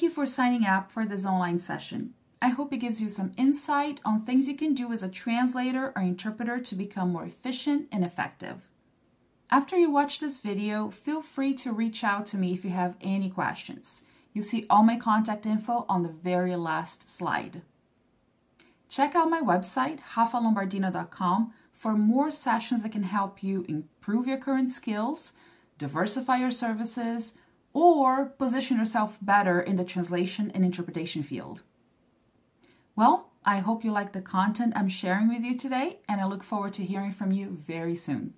Thank you for signing up for this online session. I hope it gives you some insight on things you can do as a translator or interpreter to become more efficient and effective. After you watch this video, feel free to reach out to me if you have any questions. You see all my contact info on the very last slide. Check out my website, rafalombardino.com, for more sessions that can help you improve your current skills, diversify your services, or position yourself better in the translation and interpretation field. Well, I hope you like the content I'm sharing with you today, and I look forward to hearing from you very soon.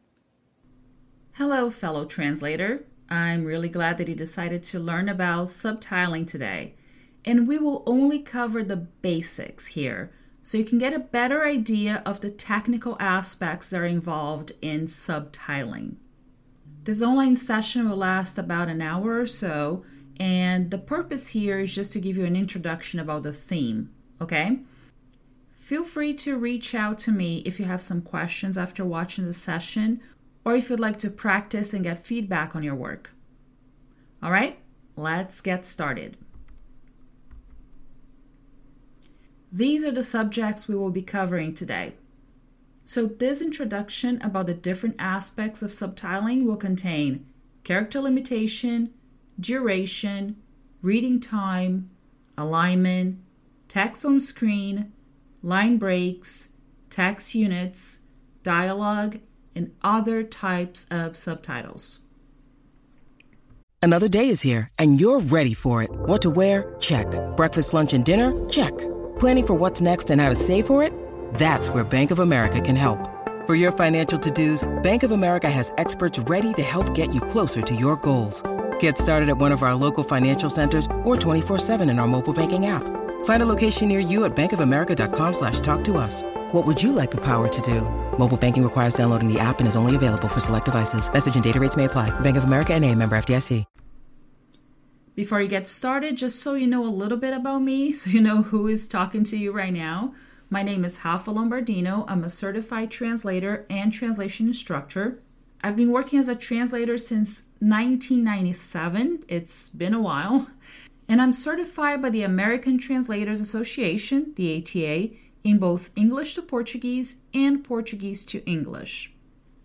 Hello, fellow translator. I'm really glad that you decided to learn about subtitling today. And we will only cover the basics here so you can get a better idea of the technical aspects that are involved in subtitling. This online session will last about an hour or so, and the purpose here is just to give you an introduction about the theme, okay? Feel free to reach out to me if you have some questions after watching the session or if you'd like to practice and get feedback on your work. All right, let's get started. These are the subjects we will be covering today. So, this introduction about the different aspects of subtitling will contain character limitation, duration, reading time, alignment, text on screen, line breaks, text units, dialogue, and other types of subtitles. Another day is here, and you're ready for it. What to wear? Check. Breakfast, lunch, and dinner? Check. Planning for what's next and how to save for it? That's where Bank of America can help. For your financial to dos, Bank of America has experts ready to help get you closer to your goals. Get started at one of our local financial centers or 24-7 in our mobile banking app. Find a location near you at bankofamerica.com slash talk to us. What would you like the power to do? Mobile banking requires downloading the app and is only available for select devices. Message and data rates may apply. Bank of America and a member FDIC. Before you get started, just so you know a little bit about me, so you know who is talking to you right now. My name is Rafa Lombardino. I'm a certified translator and translation instructor. I've been working as a translator since 1997. It's been a while. And I'm certified by the American Translators Association, the ATA, in both English to Portuguese and Portuguese to English.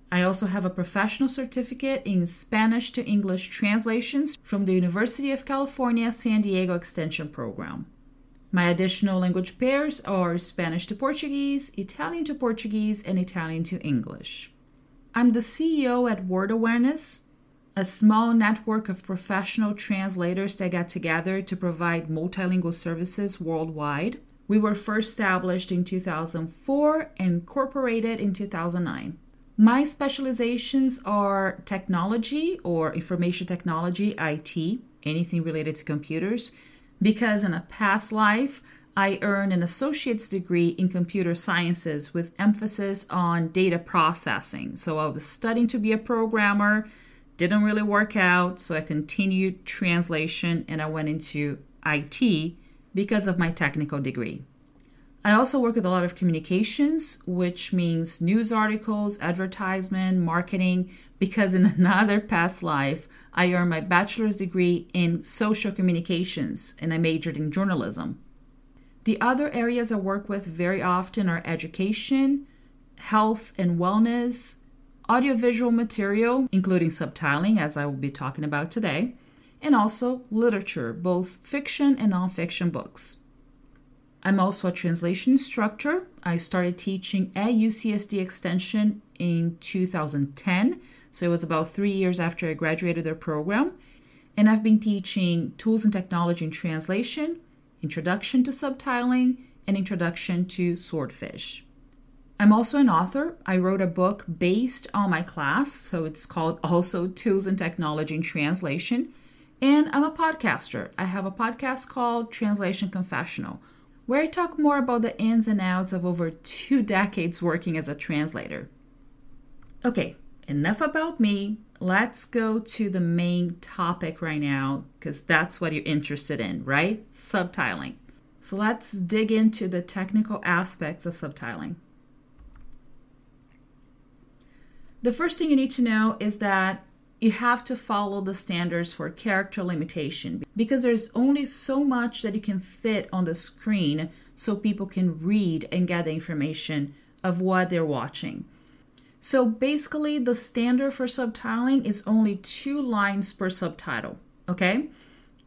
I also have a professional certificate in Spanish to English translations from the University of California San Diego Extension Program. My additional language pairs are Spanish to Portuguese, Italian to Portuguese, and Italian to English. I'm the CEO at Word Awareness, a small network of professional translators that got together to provide multilingual services worldwide. We were first established in 2004 and incorporated in 2009. My specializations are technology or information technology, IT, anything related to computers, because in a past life, I earned an associate's degree in computer sciences with emphasis on data processing. So I was studying to be a programmer, didn't really work out, so I continued translation and I went into IT because of my technical degree. I also work with a lot of communications, which means news articles, advertisement, marketing, because in another past life, I earned my bachelor's degree in social communications and I majored in journalism. The other areas I work with very often are education, health and wellness, audiovisual material, including subtitling, as I will be talking about today, and also literature, both fiction and nonfiction books. I'm also a translation instructor. I started teaching at UCSD Extension in 2010, so it was about three years after I graduated their program. And I've been teaching tools and technology in translation, introduction to subtitling, and introduction to swordfish. I'm also an author. I wrote a book based on my class, so it's called also Tools and Technology in Translation. And I'm a podcaster. I have a podcast called Translation Confessional, where I talk more about the ins and outs of over two decades working as a translator. Okay, enough about me. Let's go to the main topic right now, because that's what you're interested in, right? Subtitling. So let's dig into the technical aspects of subtitling. The first thing you need to know is that you have to follow the standards for character limitation because there's only so much that you can fit on the screen so people can read and get the information of what they're watching. So basically, the standard for subtitling is only two lines per subtitle, okay?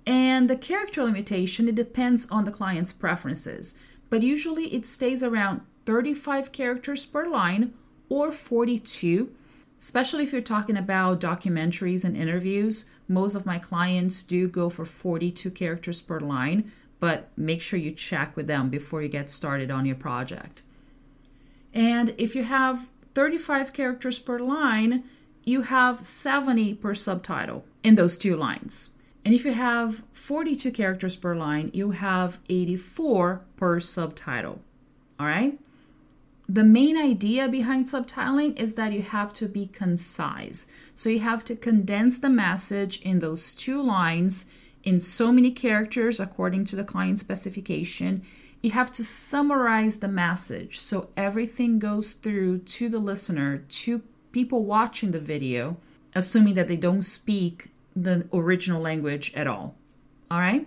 And the character limitation, it depends on the client's preferences, but usually it stays around 35 characters per line or 42 especially if you're talking about documentaries and interviews. Most of my clients do go for 42 characters per line, but make sure you check with them before you get started on your project. And if you have 35 characters per line, you have 70 per subtitle in those two lines. And if you have 42 characters per line, you have 84 per subtitle. All right? The main idea behind subtitling is that you have to be concise. So you have to condense the message in those two lines in so many characters according to the client specification. You have to summarize the message so everything goes through to the listener, to people watching the video, assuming that they don't speak the original language at all. All right?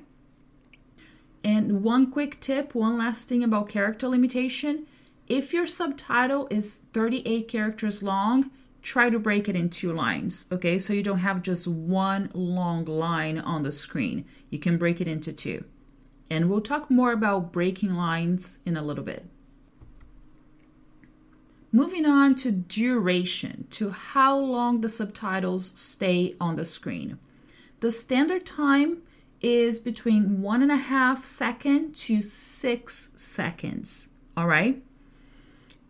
And one quick tip, one last thing about character limitation if your subtitle is 38 characters long, try to break it in two lines, okay? So you don't have just one long line on the screen. You can break it into two. And we'll talk more about breaking lines in a little bit. Moving on to duration, to how long the subtitles stay on the screen. The standard time is between one and a half second to six seconds. All right.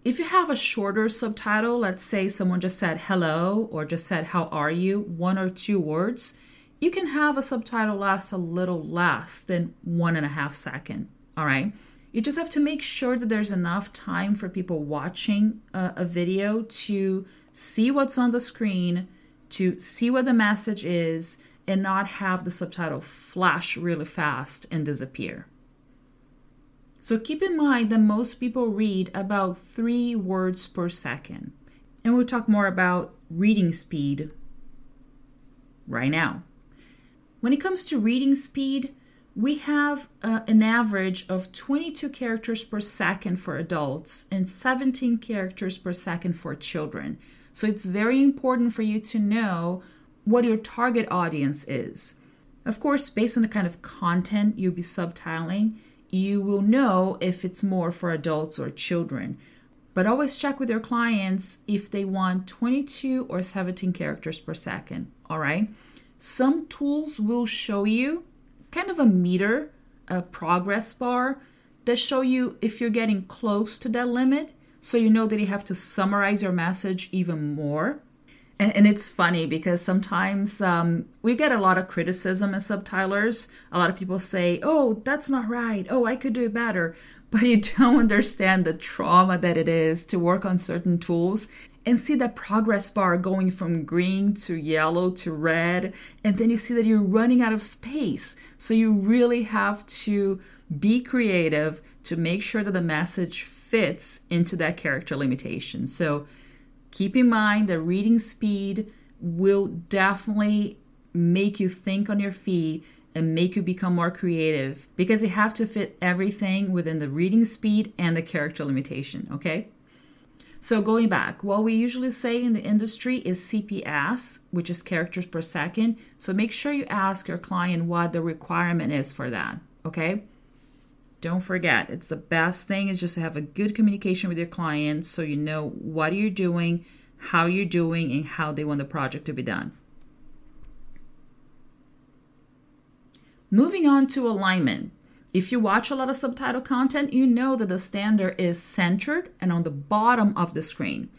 If you have a shorter subtitle, let's say someone just said hello or just said how are you, one or two words, you can have a subtitle last a little less than one and a half second. All right. You just have to make sure that there's enough time for people watching a, a video to see what's on the screen, to see what the message is, and not have the subtitle flash really fast and disappear. So keep in mind that most people read about three words per second. And we'll talk more about reading speed right now. When it comes to reading speed, we have uh, an average of 22 characters per second for adults and 17 characters per second for children. So it's very important for you to know what your target audience is. Of course, based on the kind of content you'll be subtitling, you will know if it's more for adults or children. But always check with your clients if they want 22 or 17 characters per second. All right. Some tools will show you kind of a meter, a progress bar that show you if you're getting close to that limit. So you know that you have to summarize your message even more. And, and it's funny because sometimes um, we get a lot of criticism as subtitlers. A lot of people say, oh, that's not right. Oh, I could do it better. But you don't understand the trauma that it is to work on certain tools and see that progress bar going from green to yellow to red. And then you see that you're running out of space. So you really have to be creative to make sure that the message fits into that character limitation. So keep in mind that reading speed will definitely make you think on your feet and make you become more creative because you have to fit everything within the reading speed and the character limitation, okay? So, going back, what we usually say in the industry is CPS, which is characters per second. So, make sure you ask your client what the requirement is for that, okay? Don't forget, it's the best thing is just to have a good communication with your clients so you know what you're doing, how you're doing, and how they want the project to be done. Moving on to alignment. If you watch a lot of subtitle content, you know that the standard is centered and on the bottom of the screen.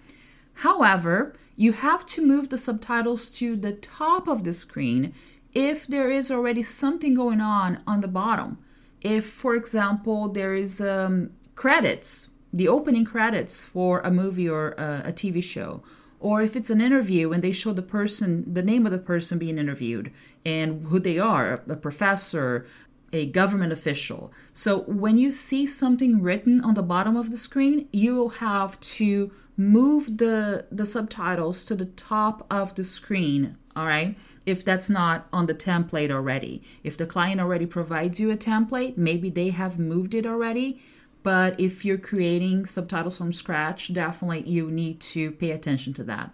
However, you have to move the subtitles to the top of the screen if there is already something going on on the bottom if, for example, there is um, credits, the opening credits for a movie or a, a TV show, or if it's an interview and they show the person, the name of the person being interviewed and who they are, a professor, a government official. So when you see something written on the bottom of the screen, you will have to move the the subtitles to the top of the screen, all right? If that's not on the template already. If the client already provides you a template, maybe they have moved it already, but if you're creating subtitles from scratch, definitely you need to pay attention to that.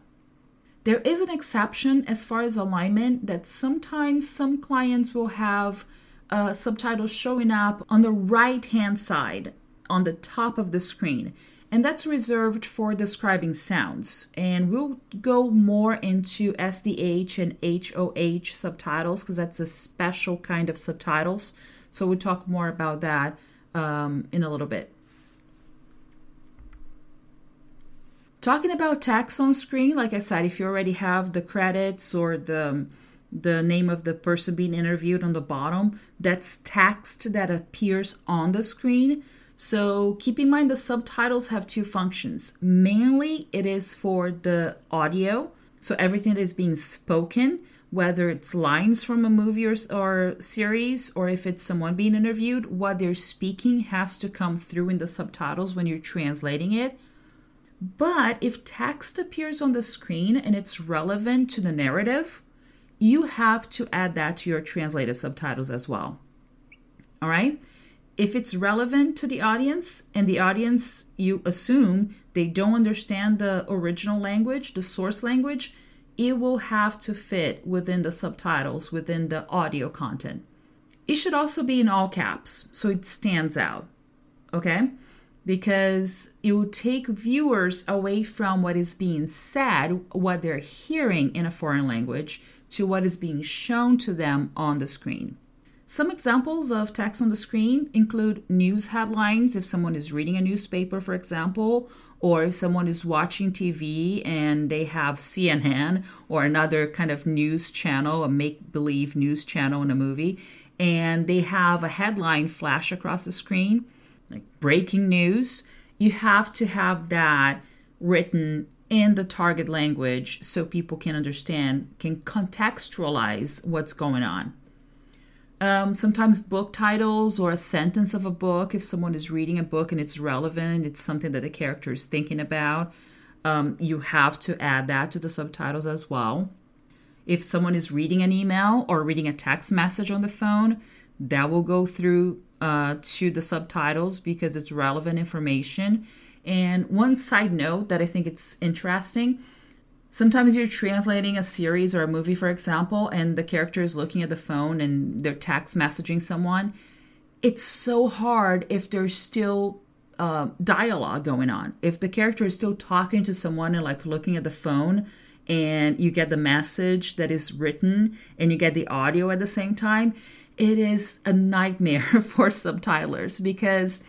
There is an exception as far as alignment that sometimes some clients will have uh, subtitles showing up on the right hand side on the top of the screen. And that's reserved for describing sounds. And we'll go more into SDH and HOH subtitles because that's a special kind of subtitles. So we'll talk more about that um, in a little bit. Talking about text on screen, like I said, if you already have the credits or the the name of the person being interviewed on the bottom, that's text that appears on the screen. So keep in mind the subtitles have two functions. Mainly, it is for the audio, so everything that is being spoken, whether it's lines from a movie or, or series, or if it's someone being interviewed, what they're speaking has to come through in the subtitles when you're translating it. But if text appears on the screen and it's relevant to the narrative, you have to add that to your translated subtitles as well. All right? If it's relevant to the audience and the audience, you assume they don't understand the original language, the source language, it will have to fit within the subtitles, within the audio content. It should also be in all caps so it stands out. Okay? because it will take viewers away from what is being said, what they're hearing in a foreign language, to what is being shown to them on the screen. Some examples of text on the screen include news headlines, if someone is reading a newspaper, for example, or if someone is watching TV and they have CNN or another kind of news channel, a make believe news channel in a movie, and they have a headline flash across the screen like breaking news, you have to have that written in the target language so people can understand, can contextualize what's going on. Um, sometimes book titles or a sentence of a book, if someone is reading a book and it's relevant, it's something that the character is thinking about, um, you have to add that to the subtitles as well. If someone is reading an email or reading a text message on the phone, that will go through uh, to the subtitles because it's relevant information. And one side note that I think it's interesting sometimes you're translating a series or a movie, for example, and the character is looking at the phone and they're text messaging someone. It's so hard if there's still uh, dialogue going on. If the character is still talking to someone and like looking at the phone, and you get the message that is written and you get the audio at the same time, it is a nightmare for subtitlers because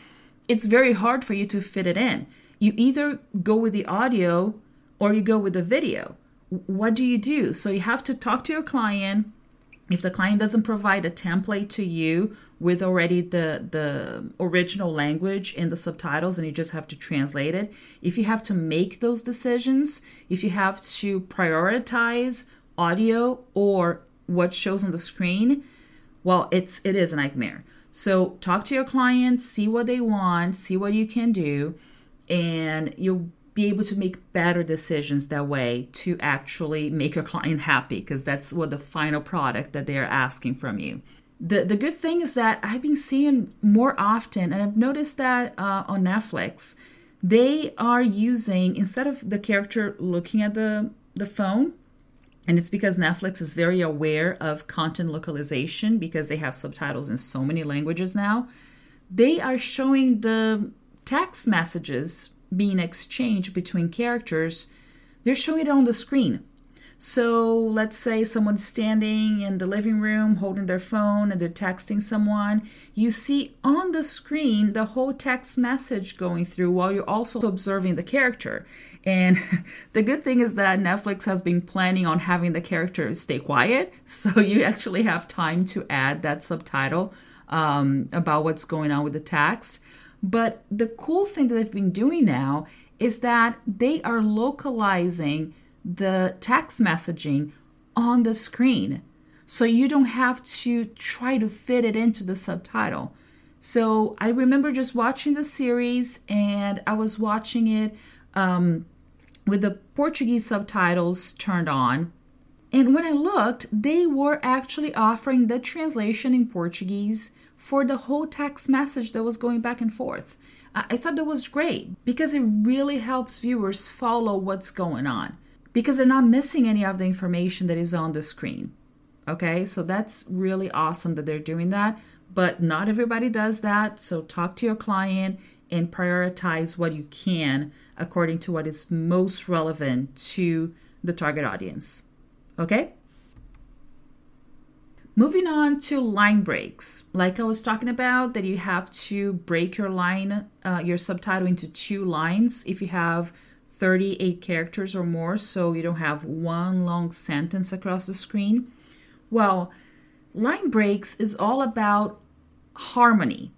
it's very hard for you to fit it in. You either go with the audio or you go with the video. What do you do? So you have to talk to your client. If the client doesn't provide a template to you with already the, the original language in the subtitles and you just have to translate it, if you have to make those decisions, if you have to prioritize audio or what shows on the screen, well, it's it is a nightmare. So talk to your clients, see what they want, see what you can do, and you'll be able to make better decisions that way to actually make your client happy because that's what the final product that they're asking from you. The, the good thing is that I've been seeing more often, and I've noticed that uh, on Netflix, they are using, instead of the character looking at the, the phone, and it's because Netflix is very aware of content localization because they have subtitles in so many languages now. They are showing the text messages being exchanged between characters, they're showing it on the screen. So let's say someone's standing in the living room holding their phone and they're texting someone. You see on the screen the whole text message going through while you're also observing the character. And the good thing is that Netflix has been planning on having the characters stay quiet. So you actually have time to add that subtitle um, about what's going on with the text. But the cool thing that they've been doing now is that they are localizing the text messaging on the screen. so you don't have to try to fit it into the subtitle. So I remember just watching the series and I was watching it um, with the Portuguese subtitles turned on. And when I looked, they were actually offering the translation in Portuguese for the whole text message that was going back and forth. I thought that was great because it really helps viewers follow what's going on because they're not missing any of the information that is on the screen. Okay, so that's really awesome that they're doing that, but not everybody does that. So talk to your client and prioritize what you can according to what is most relevant to the target audience. Okay? Moving on to line breaks. Like I was talking about, that you have to break your line, uh, your subtitle into two lines if you have 38 characters or more, so you don't have one long sentence across the screen. Well, line breaks is all about harmony.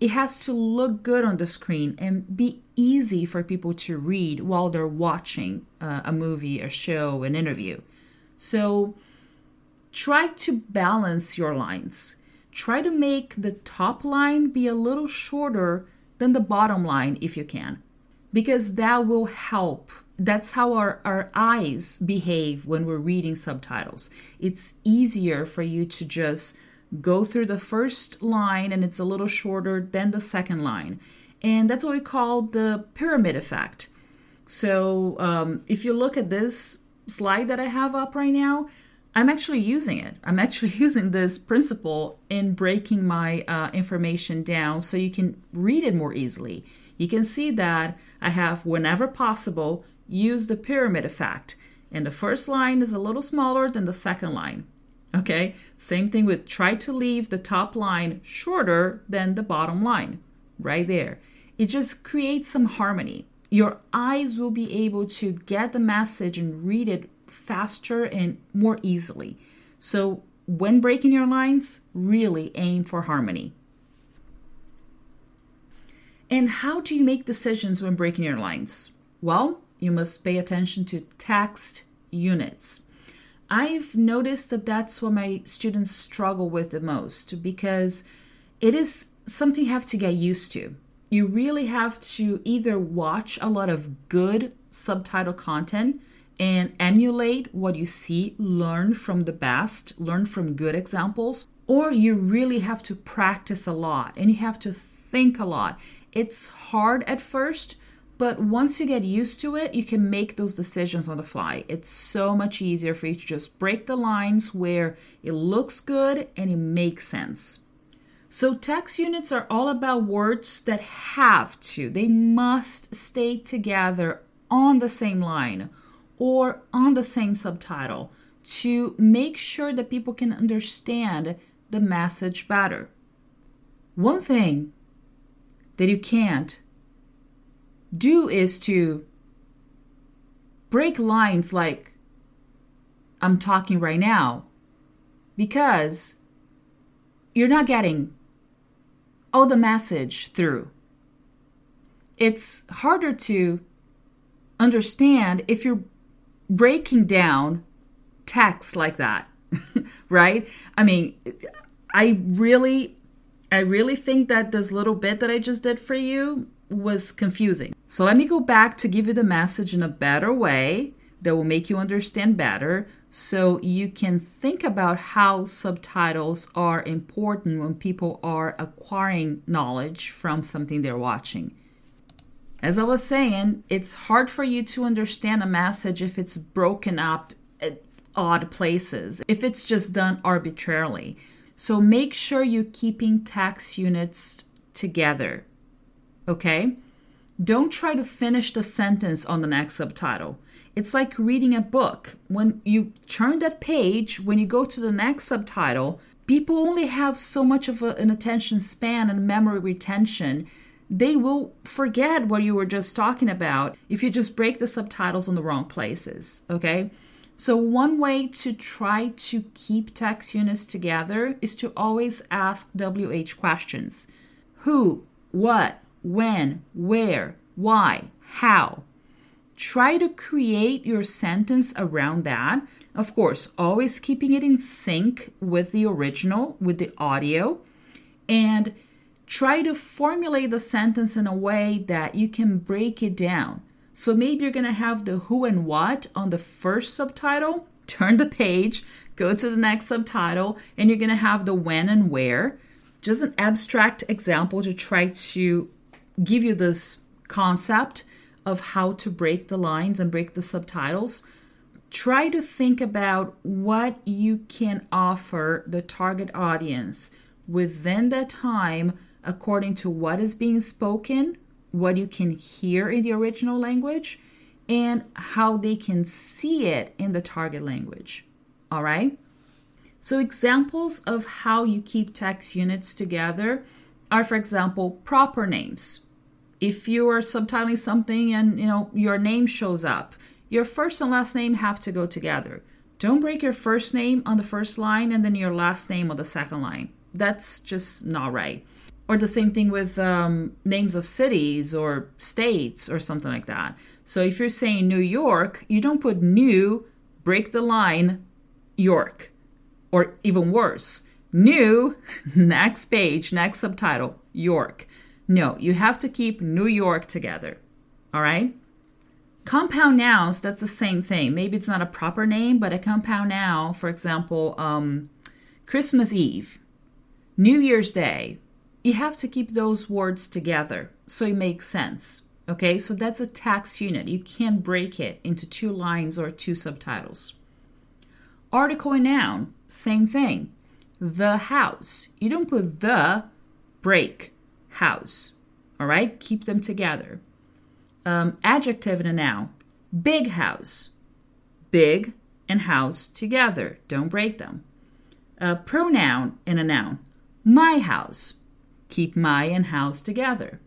It has to look good on the screen and be easy for people to read while they're watching uh, a movie, a show, an interview. So try to balance your lines. Try to make the top line be a little shorter than the bottom line if you can, because that will help. That's how our, our eyes behave when we're reading subtitles. It's easier for you to just go through the first line and it's a little shorter than the second line. And that's what we call the pyramid effect. So um, if you look at this slide that I have up right now, I'm actually using it. I'm actually using this principle in breaking my uh, information down so you can read it more easily. You can see that I have, whenever possible, used the pyramid effect. And the first line is a little smaller than the second line. Okay, same thing with try to leave the top line shorter than the bottom line, right there. It just creates some harmony. Your eyes will be able to get the message and read it faster and more easily. So, when breaking your lines, really aim for harmony. And how do you make decisions when breaking your lines? Well, you must pay attention to text units. I've noticed that that's what my students struggle with the most because it is something you have to get used to. You really have to either watch a lot of good subtitle content and emulate what you see, learn from the best, learn from good examples, or you really have to practice a lot and you have to think a lot. It's hard at first, but once you get used to it, you can make those decisions on the fly. It's so much easier for you to just break the lines where it looks good and it makes sense. So, text units are all about words that have to, they must stay together on the same line or on the same subtitle to make sure that people can understand the message better. One thing that you can't do is to break lines like I'm talking right now because you're not getting all the message through. It's harder to understand if you're breaking down text like that, right? I mean, I really I really think that this little bit that I just did for you was confusing. So let me go back to give you the message in a better way that will make you understand better so you can think about how subtitles are important when people are acquiring knowledge from something they're watching. As I was saying, it's hard for you to understand a message if it's broken up at odd places, if it's just done arbitrarily. So make sure you're keeping text units together okay? Don't try to finish the sentence on the next subtitle. It's like reading a book. When you turn that page, when you go to the next subtitle, people only have so much of a, an attention span and memory retention. They will forget what you were just talking about if you just break the subtitles on the wrong places, okay? So, one way to try to keep text units together is to always ask WH questions Who, what, when, where, why, how. Try to create your sentence around that. Of course, always keeping it in sync with the original, with the audio, and try to formulate the sentence in a way that you can break it down. So maybe you're going to have the who and what on the first subtitle. Turn the page, go to the next subtitle, and you're going to have the when and where. Just an abstract example to try to give you this concept of how to break the lines and break the subtitles, try to think about what you can offer the target audience within that time according to what is being spoken, what you can hear in the original language, and how they can see it in the target language. All right? So, examples of how you keep text units together are, for example, proper names if you are subtitling something and you know your name shows up your first and last name have to go together. Don't break your first name on the first line and then your last name on the second line. That's just not right. Or the same thing with um, names of cities or states or something like that. So if you're saying new york you don't put new break the line york. Or even worse new next page next subtitle york no, you have to keep New York together. All right? Compound nouns, that's the same thing. Maybe it's not a proper name, but a compound noun, for example, um, Christmas Eve, New Year's Day, you have to keep those words together so it makes sense. Okay, so that's a text unit. You can't break it into two lines or two subtitles. Article and noun, same thing. The house. You don't put the break house. All right, keep them together. Um, adjective and a noun. Big house. Big and house together. Don't break them. A pronoun and a noun. My house. Keep my and house together.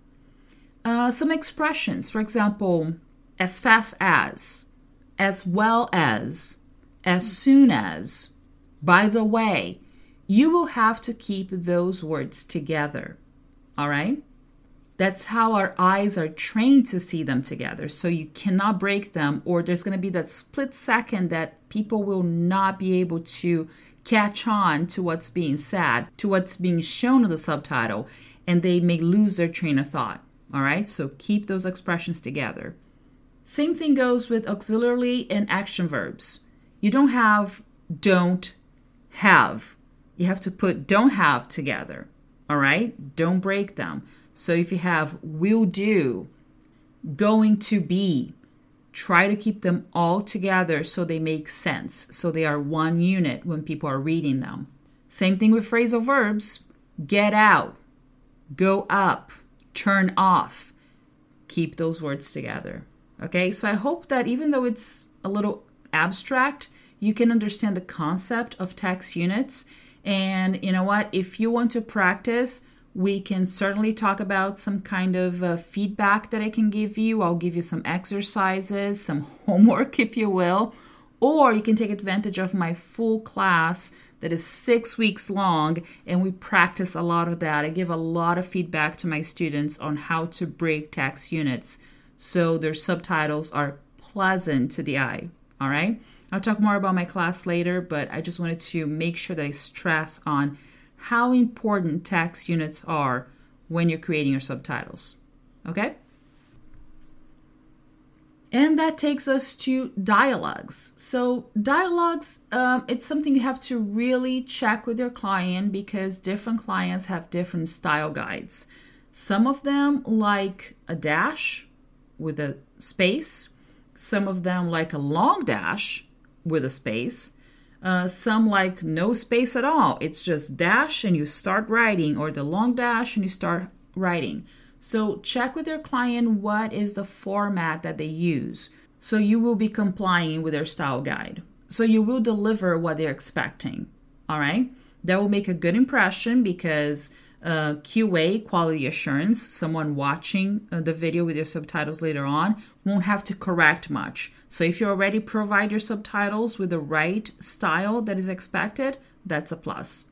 Uh, some expressions, for example, as fast as, as well as, as soon as, by the way. You will have to keep those words together. All right? That's how our eyes are trained to see them together. So you cannot break them, or there's going to be that split second that people will not be able to catch on to what's being said, to what's being shown in the subtitle, and they may lose their train of thought. All right? So keep those expressions together. Same thing goes with auxiliary and action verbs. You don't have don't have. You have to put don't have together. All right? Don't break them. So if you have will do, going to be, try to keep them all together so they make sense, so they are one unit when people are reading them. Same thing with phrasal verbs get out, go up, turn off. Keep those words together. Okay, so I hope that even though it's a little abstract, you can understand the concept of text units and you know what? If you want to practice, we can certainly talk about some kind of uh, feedback that I can give you. I'll give you some exercises, some homework, if you will. Or you can take advantage of my full class that is six weeks long, and we practice a lot of that. I give a lot of feedback to my students on how to break text units so their subtitles are pleasant to the eye. All right? I'll talk more about my class later, but I just wanted to make sure that I stress on how important text units are when you're creating your subtitles. Okay? And that takes us to dialogues. So, dialogues, um, it's something you have to really check with your client because different clients have different style guides. Some of them like a dash with a space, some of them like a long dash with a space. Uh, some like no space at all. It's just dash and you start writing, or the long dash and you start writing. So check with your client what is the format that they use. So you will be complying with their style guide. So you will deliver what they're expecting. All right. That will make a good impression because uh, QA, quality assurance, someone watching uh, the video with your subtitles later on won't have to correct much. So if you already provide your subtitles with the right style that is expected, that's a plus.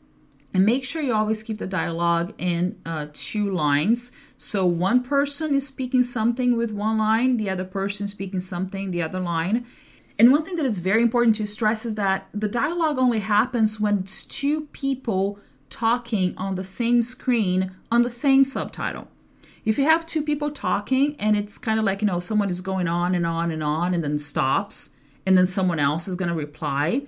And make sure you always keep the dialogue in uh, two lines. So one person is speaking something with one line, the other person speaking something, the other line. And one thing that is very important to stress is that the dialogue only happens when it's two people talking on the same screen on the same subtitle. If you have two people talking and it's kind of like, you know, someone is going on and on and on and then stops and then someone else is going to reply,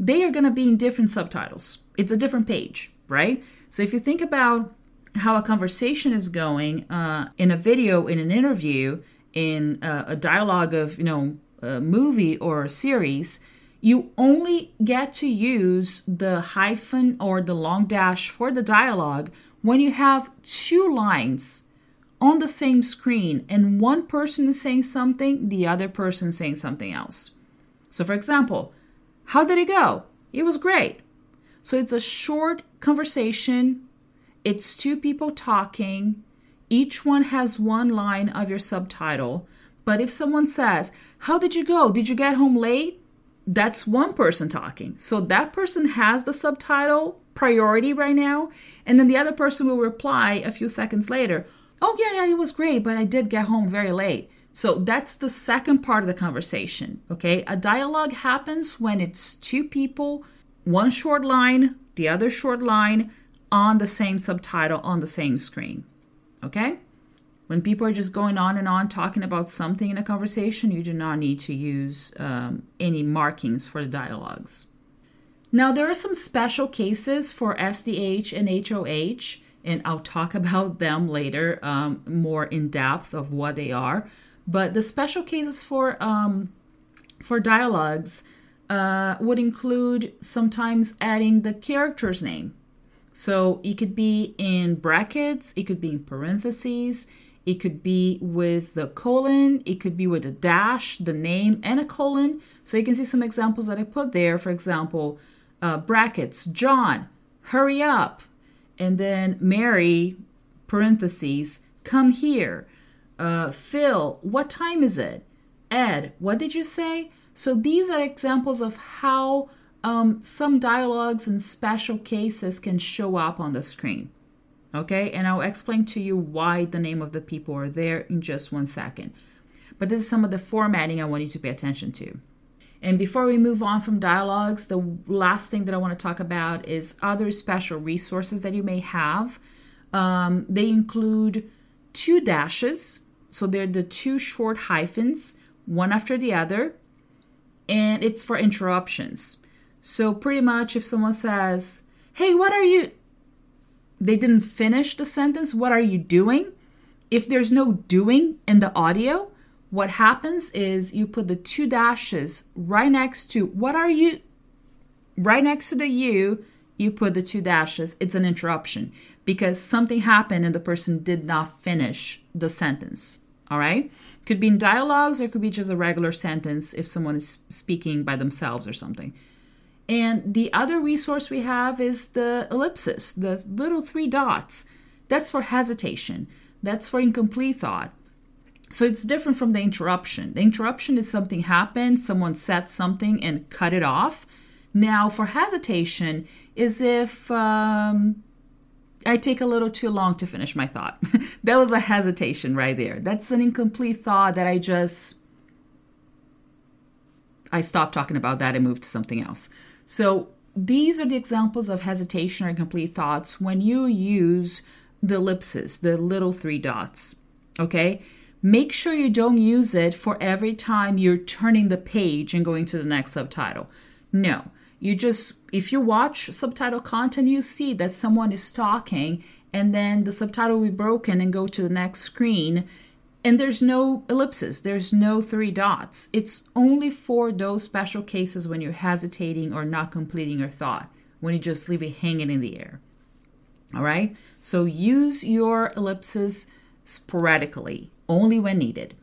they are going to be in different subtitles. It's a different page, right? So if you think about how a conversation is going uh, in a video, in an interview, in a, a dialogue of, you know, a movie or a series, you only get to use the hyphen or the long dash for the dialogue when you have two lines on the same screen and one person is saying something, the other person saying something else. So, for example, how did it go? It was great. So, it's a short conversation, it's two people talking, each one has one line of your subtitle. But if someone says, How did you go? Did you get home late? That's one person talking. So that person has the subtitle priority right now. And then the other person will reply a few seconds later, Oh, yeah, yeah, it was great, but I did get home very late. So that's the second part of the conversation. Okay. A dialogue happens when it's two people, one short line, the other short line on the same subtitle on the same screen. Okay. When people are just going on and on talking about something in a conversation, you do not need to use um, any markings for the dialogues. Now, there are some special cases for SDH and HOH, and I'll talk about them later um, more in depth of what they are. But the special cases for um, for dialogues uh, would include sometimes adding the character's name. So it could be in brackets, it could be in parentheses, it could be with the colon, it could be with a dash, the name, and a colon. So you can see some examples that I put there. For example, uh, brackets, John, hurry up. And then Mary, parentheses, come here. Uh, Phil, what time is it? Ed, what did you say? So these are examples of how um, some dialogues and special cases can show up on the screen. Okay, and I'll explain to you why the name of the people are there in just one second. But this is some of the formatting I want you to pay attention to. And before we move on from dialogues, the last thing that I want to talk about is other special resources that you may have. Um, they include two dashes, so they're the two short hyphens, one after the other, and it's for interruptions. So, pretty much, if someone says, Hey, what are you? they didn't finish the sentence, what are you doing? If there's no doing in the audio, what happens is you put the two dashes right next to what are you right next to the you, you put the two dashes. It's an interruption because something happened and the person did not finish the sentence. All right? Could be in dialogues or it could be just a regular sentence if someone is speaking by themselves or something. And the other resource we have is the ellipsis, the little three dots. That's for hesitation, that's for incomplete thought. So it's different from the interruption. The interruption is something happened, someone said something and cut it off. Now, for hesitation, is if um, I take a little too long to finish my thought. that was a hesitation right there. That's an incomplete thought that I just I stopped talking about that and moved to something else. So these are the examples of hesitation or incomplete thoughts when you use the ellipses, the little three dots. Okay? Make sure you don't use it for every time you're turning the page and going to the next subtitle. No. You just, if you watch subtitle content, you see that someone is talking and then the subtitle will be broken and go to the next screen and there's no ellipses, there's no three dots. It's only for those special cases when you're hesitating or not completing your thought, when you just leave it hanging in the air. All right? So use your ellipses sporadically, only when needed.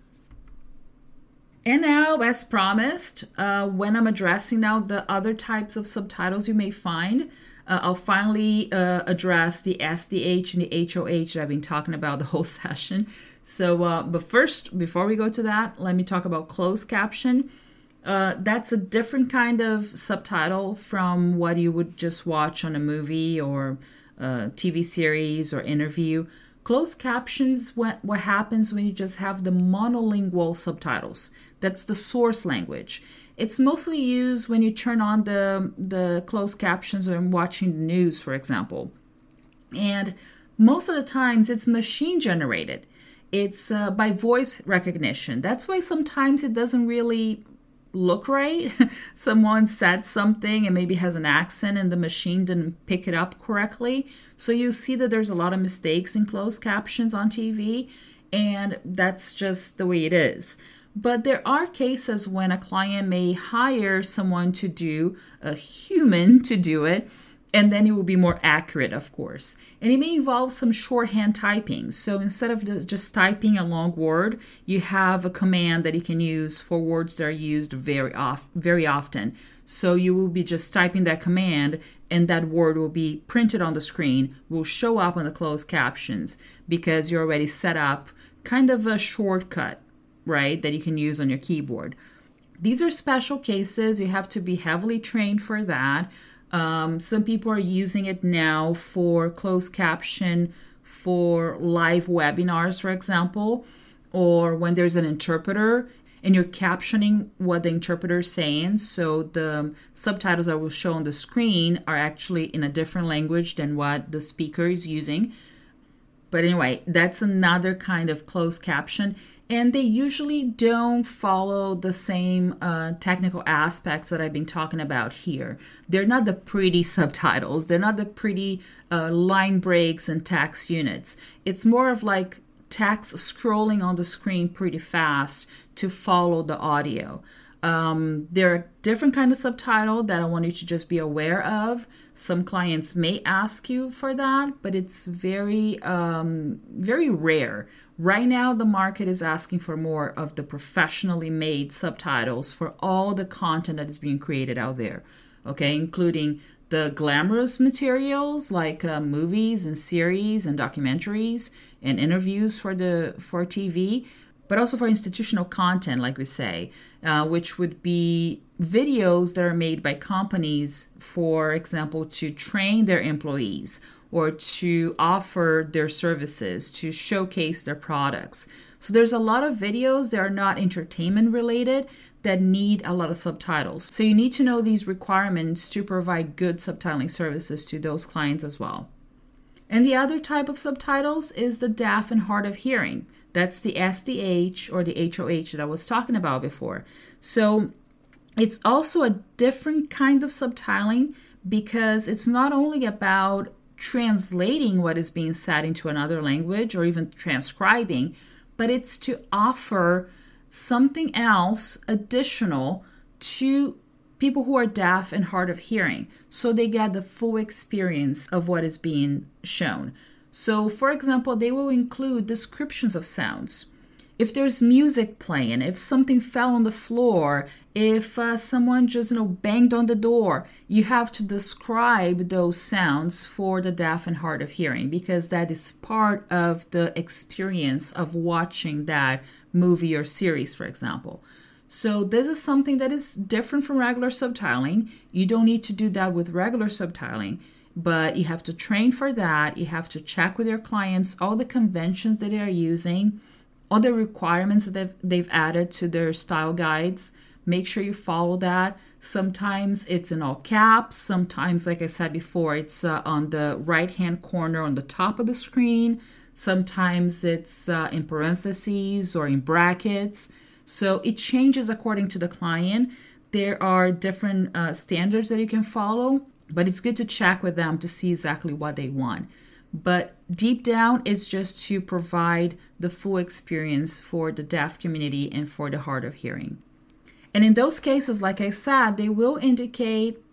And now, as promised, uh, when I'm addressing now the other types of subtitles you may find, uh, I'll finally uh, address the SDH and the HOH that I've been talking about the whole session. So, uh, but first, before we go to that, let me talk about closed caption. Uh, that's a different kind of subtitle from what you would just watch on a movie or a TV series or interview. Closed captions, what, what happens when you just have the monolingual subtitles? That's the source language. It's mostly used when you turn on the, the closed captions or watching the news, for example. And most of the times it's machine generated. It's uh, by voice recognition. That's why sometimes it doesn't really look right. Someone said something and maybe has an accent and the machine didn't pick it up correctly. So you see that there's a lot of mistakes in closed captions on TV, and that's just the way it is. But there are cases when a client may hire someone to do, a human to do it, and then it will be more accurate, of course. And it may involve some shorthand typing. So instead of just typing a long word, you have a command that you can use for words that are used very off, very often. So you will be just typing that command, and that word will be printed on the screen, will show up on the closed captions because you're already set up kind of a shortcut, right, that you can use on your keyboard. These are special cases. You have to be heavily trained for that. Um, some people are using it now for closed caption for live webinars, for example, or when there's an interpreter and you're captioning what the interpreter is saying. So the subtitles that will show on the screen are actually in a different language than what the speaker is using. But anyway, that's another kind of closed caption and they usually don't follow the same uh, technical aspects that I've been talking about here. They're not the pretty subtitles, they're not the pretty uh, line breaks and text units. It's more of like text scrolling on the screen pretty fast to follow the audio. Um, there are different kind of subtitle that I want you to just be aware of. Some clients may ask you for that, but it's very, um, very rare Right now, the market is asking for more of the professionally made subtitles for all the content that is being created out there, okay, including the glamorous materials like uh, movies and series and documentaries and interviews for the for TV, but also for institutional content, like we say, uh, which would be videos that are made by companies, for example, to train their employees or to offer their services, to showcase their products. So there's a lot of videos that are not entertainment related that need a lot of subtitles. So you need to know these requirements to provide good subtitling services to those clients as well. And the other type of subtitles is the deaf and hard of hearing. That's the SDH or the HOH that I was talking about before. So it's also a different kind of subtitling because it's not only about translating what is being said into another language or even transcribing, but it's to offer something else additional to people who are deaf and hard of hearing so they get the full experience of what is being shown. So, for example, they will include descriptions of sounds if there's music playing, if something fell on the floor, if uh, someone just you know banged on the door, you have to describe those sounds for the deaf and hard of hearing because that is part of the experience of watching that movie or series, for example. So this is something that is different from regular subtitling. You don't need to do that with regular subtitling but you have to train for that. You have to check with your clients all the conventions that they are using all the requirements that they've added to their style guides. Make sure you follow that. Sometimes it's in all caps. Sometimes, like I said before, it's uh, on the right hand corner on the top of the screen. Sometimes it's uh, in parentheses or in brackets. So it changes according to the client. There are different uh, standards that you can follow, but it's good to check with them to see exactly what they want. But deep down, it's just to provide the full experience for the deaf community and for the hard of hearing. And in those cases, like I said, they will indicate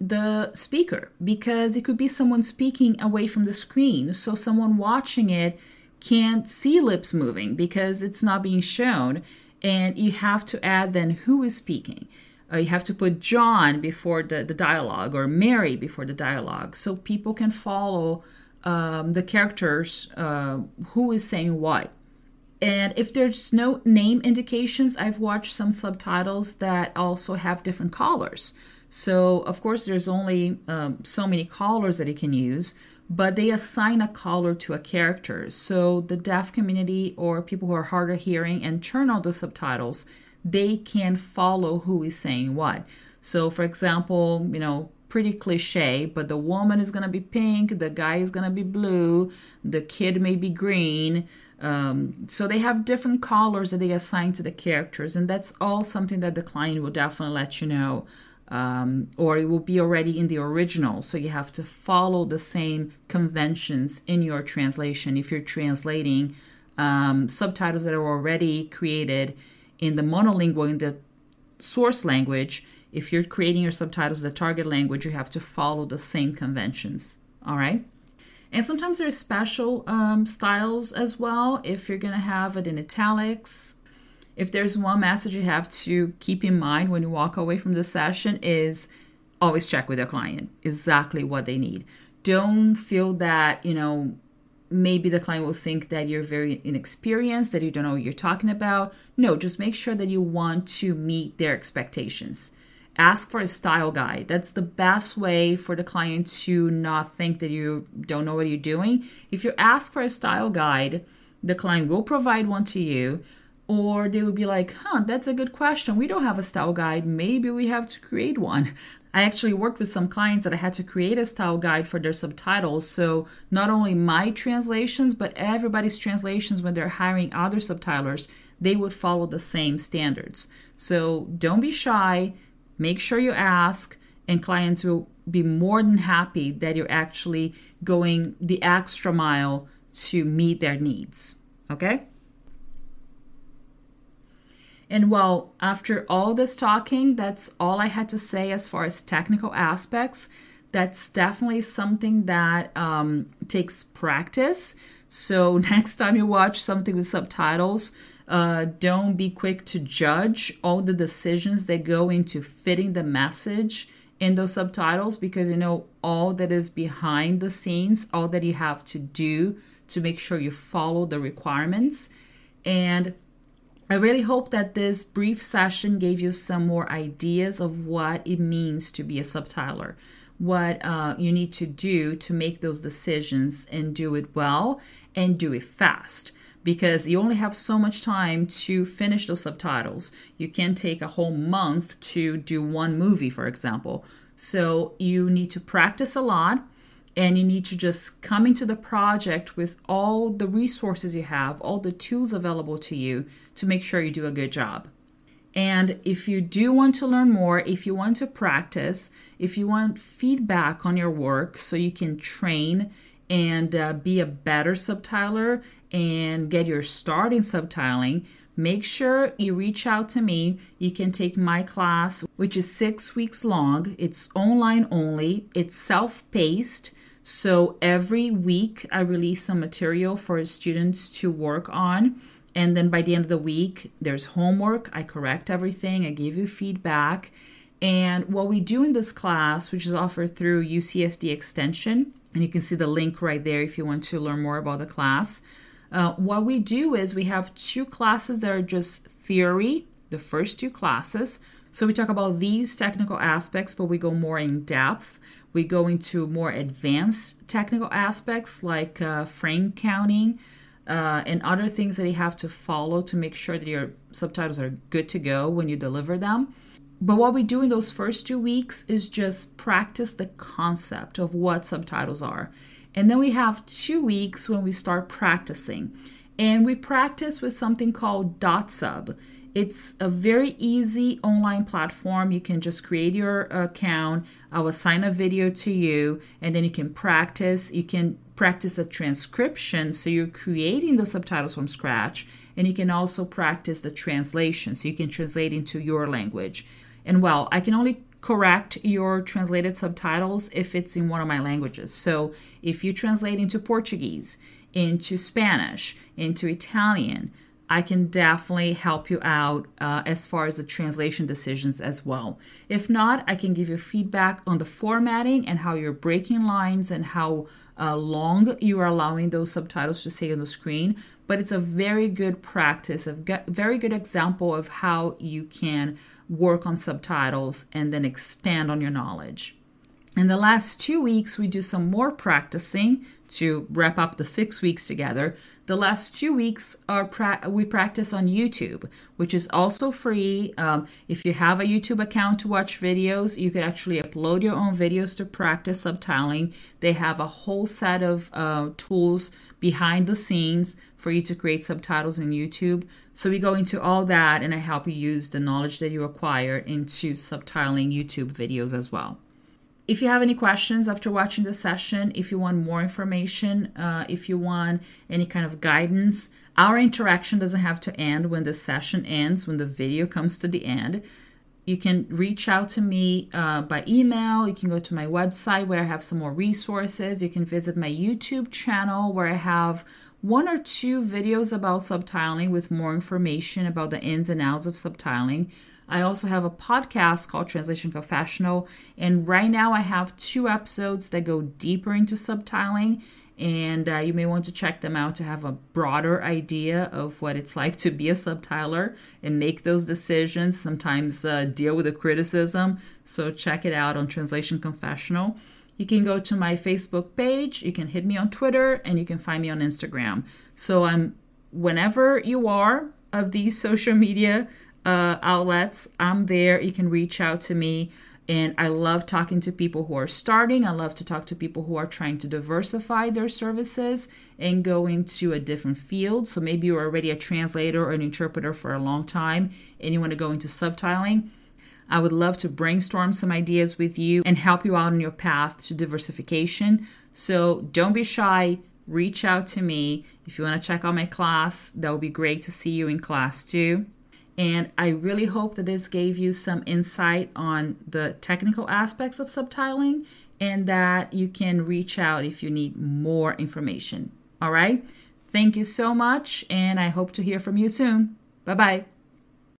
the speaker because it could be someone speaking away from the screen. So someone watching it can't see lips moving because it's not being shown. And you have to add then who is speaking. Uh, you have to put John before the, the dialogue or Mary before the dialogue so people can follow um, the characters uh, who is saying what. And if there's no name indications, I've watched some subtitles that also have different colors. So, of course, there's only um, so many colors that you can use, but they assign a color to a character. So, the deaf community or people who are hard of hearing and turn on the subtitles, they can follow who is saying what. So, for example, you know, pretty cliche, but the woman is going to be pink, the guy is going to be blue, the kid may be green. Um, so they have different colors that they assign to the characters, and that's all something that the client will definitely let you know. Um, or it will be already in the original. So you have to follow the same conventions in your translation if you're translating um, subtitles that are already created in the monolingual, in the source language if you're creating your subtitles the target language, you have to follow the same conventions. All right. And sometimes there's special um, styles as well. If you're going to have it in italics, if there's one message you have to keep in mind when you walk away from the session is always check with your client exactly what they need. Don't feel that, you know, maybe the client will think that you're very inexperienced, that you don't know what you're talking about. No, just make sure that you want to meet their expectations ask for a style guide. That's the best way for the client to not think that you don't know what you're doing. If you ask for a style guide, the client will provide one to you, or they will be like, huh, that's a good question. We don't have a style guide. Maybe we have to create one. I actually worked with some clients that I had to create a style guide for their subtitles. So not only my translations, but everybody's translations when they're hiring other subtitlers, they would follow the same standards. So don't be shy Make sure you ask, and clients will be more than happy that you're actually going the extra mile to meet their needs. Okay? And well, after all this talking, that's all I had to say as far as technical aspects. That's definitely something that um, takes practice. So, next time you watch something with subtitles, uh, don't be quick to judge all the decisions that go into fitting the message in those subtitles because you know all that is behind the scenes, all that you have to do to make sure you follow the requirements. And I really hope that this brief session gave you some more ideas of what it means to be a subtitler, what uh, you need to do to make those decisions and do it well and do it fast because you only have so much time to finish those subtitles. You can't take a whole month to do one movie, for example. So you need to practice a lot and you need to just come into the project with all the resources you have, all the tools available to you to make sure you do a good job. And if you do want to learn more, if you want to practice, if you want feedback on your work so you can train and uh, be a better subtitler and get your start in subtitling, make sure you reach out to me. You can take my class, which is six weeks long. It's online only, it's self paced. So every week, I release some material for students to work on. And then by the end of the week, there's homework. I correct everything, I give you feedback. And what we do in this class, which is offered through UCSD Extension, and you can see the link right there if you want to learn more about the class. Uh, what we do is we have two classes that are just theory, the first two classes. So we talk about these technical aspects, but we go more in depth. We go into more advanced technical aspects like uh, frame counting uh, and other things that you have to follow to make sure that your subtitles are good to go when you deliver them. But what we do in those first two weeks is just practice the concept of what subtitles are. And then we have two weeks when we start practicing. And we practice with something called DotSub. It's a very easy online platform. You can just create your account. I will assign a video to you, and then you can practice. You can practice a transcription, so you're creating the subtitles from scratch, and you can also practice the translation, so you can translate into your language. And well, I can only correct your translated subtitles if it's in one of my languages. So if you translate into Portuguese, into Spanish, into Italian, I can definitely help you out uh, as far as the translation decisions as well. If not, I can give you feedback on the formatting and how you're breaking lines and how uh, long you are allowing those subtitles to stay on the screen. But it's a very good practice, a very good example of how you can work on subtitles and then expand on your knowledge. In the last two weeks, we do some more practicing to wrap up the six weeks together. The last two weeks are pra- we practice on YouTube, which is also free. Um, if you have a YouTube account to watch videos, you could actually upload your own videos to practice subtitling. They have a whole set of uh, tools behind the scenes for you to create subtitles in YouTube. So we go into all that, and I help you use the knowledge that you acquire into subtitling YouTube videos as well. If you have any questions after watching the session, if you want more information, uh, if you want any kind of guidance, our interaction doesn't have to end when the session ends, when the video comes to the end. You can reach out to me uh, by email. You can go to my website where I have some more resources. You can visit my YouTube channel where I have one or two videos about subtitling with more information about the ins and outs of subtitling. I also have a podcast called Translation Confessional, and right now I have two episodes that go deeper into subtitling, and uh, you may want to check them out to have a broader idea of what it's like to be a subtitler and make those decisions, sometimes uh, deal with the criticism. So check it out on Translation Confessional. You can go to my Facebook page, you can hit me on Twitter, and you can find me on Instagram. So I'm whenever you are of these social media uh, outlets. I'm there. You can reach out to me. And I love talking to people who are starting. I love to talk to people who are trying to diversify their services and go into a different field. So maybe you're already a translator or an interpreter for a long time and you want to go into subtitling. I would love to brainstorm some ideas with you and help you out on your path to diversification. So don't be shy. Reach out to me. If you want to check out my class, that would be great to see you in class too. And I really hope that this gave you some insight on the technical aspects of subtitling and that you can reach out if you need more information. All right. Thank you so much, and I hope to hear from you soon. Bye bye.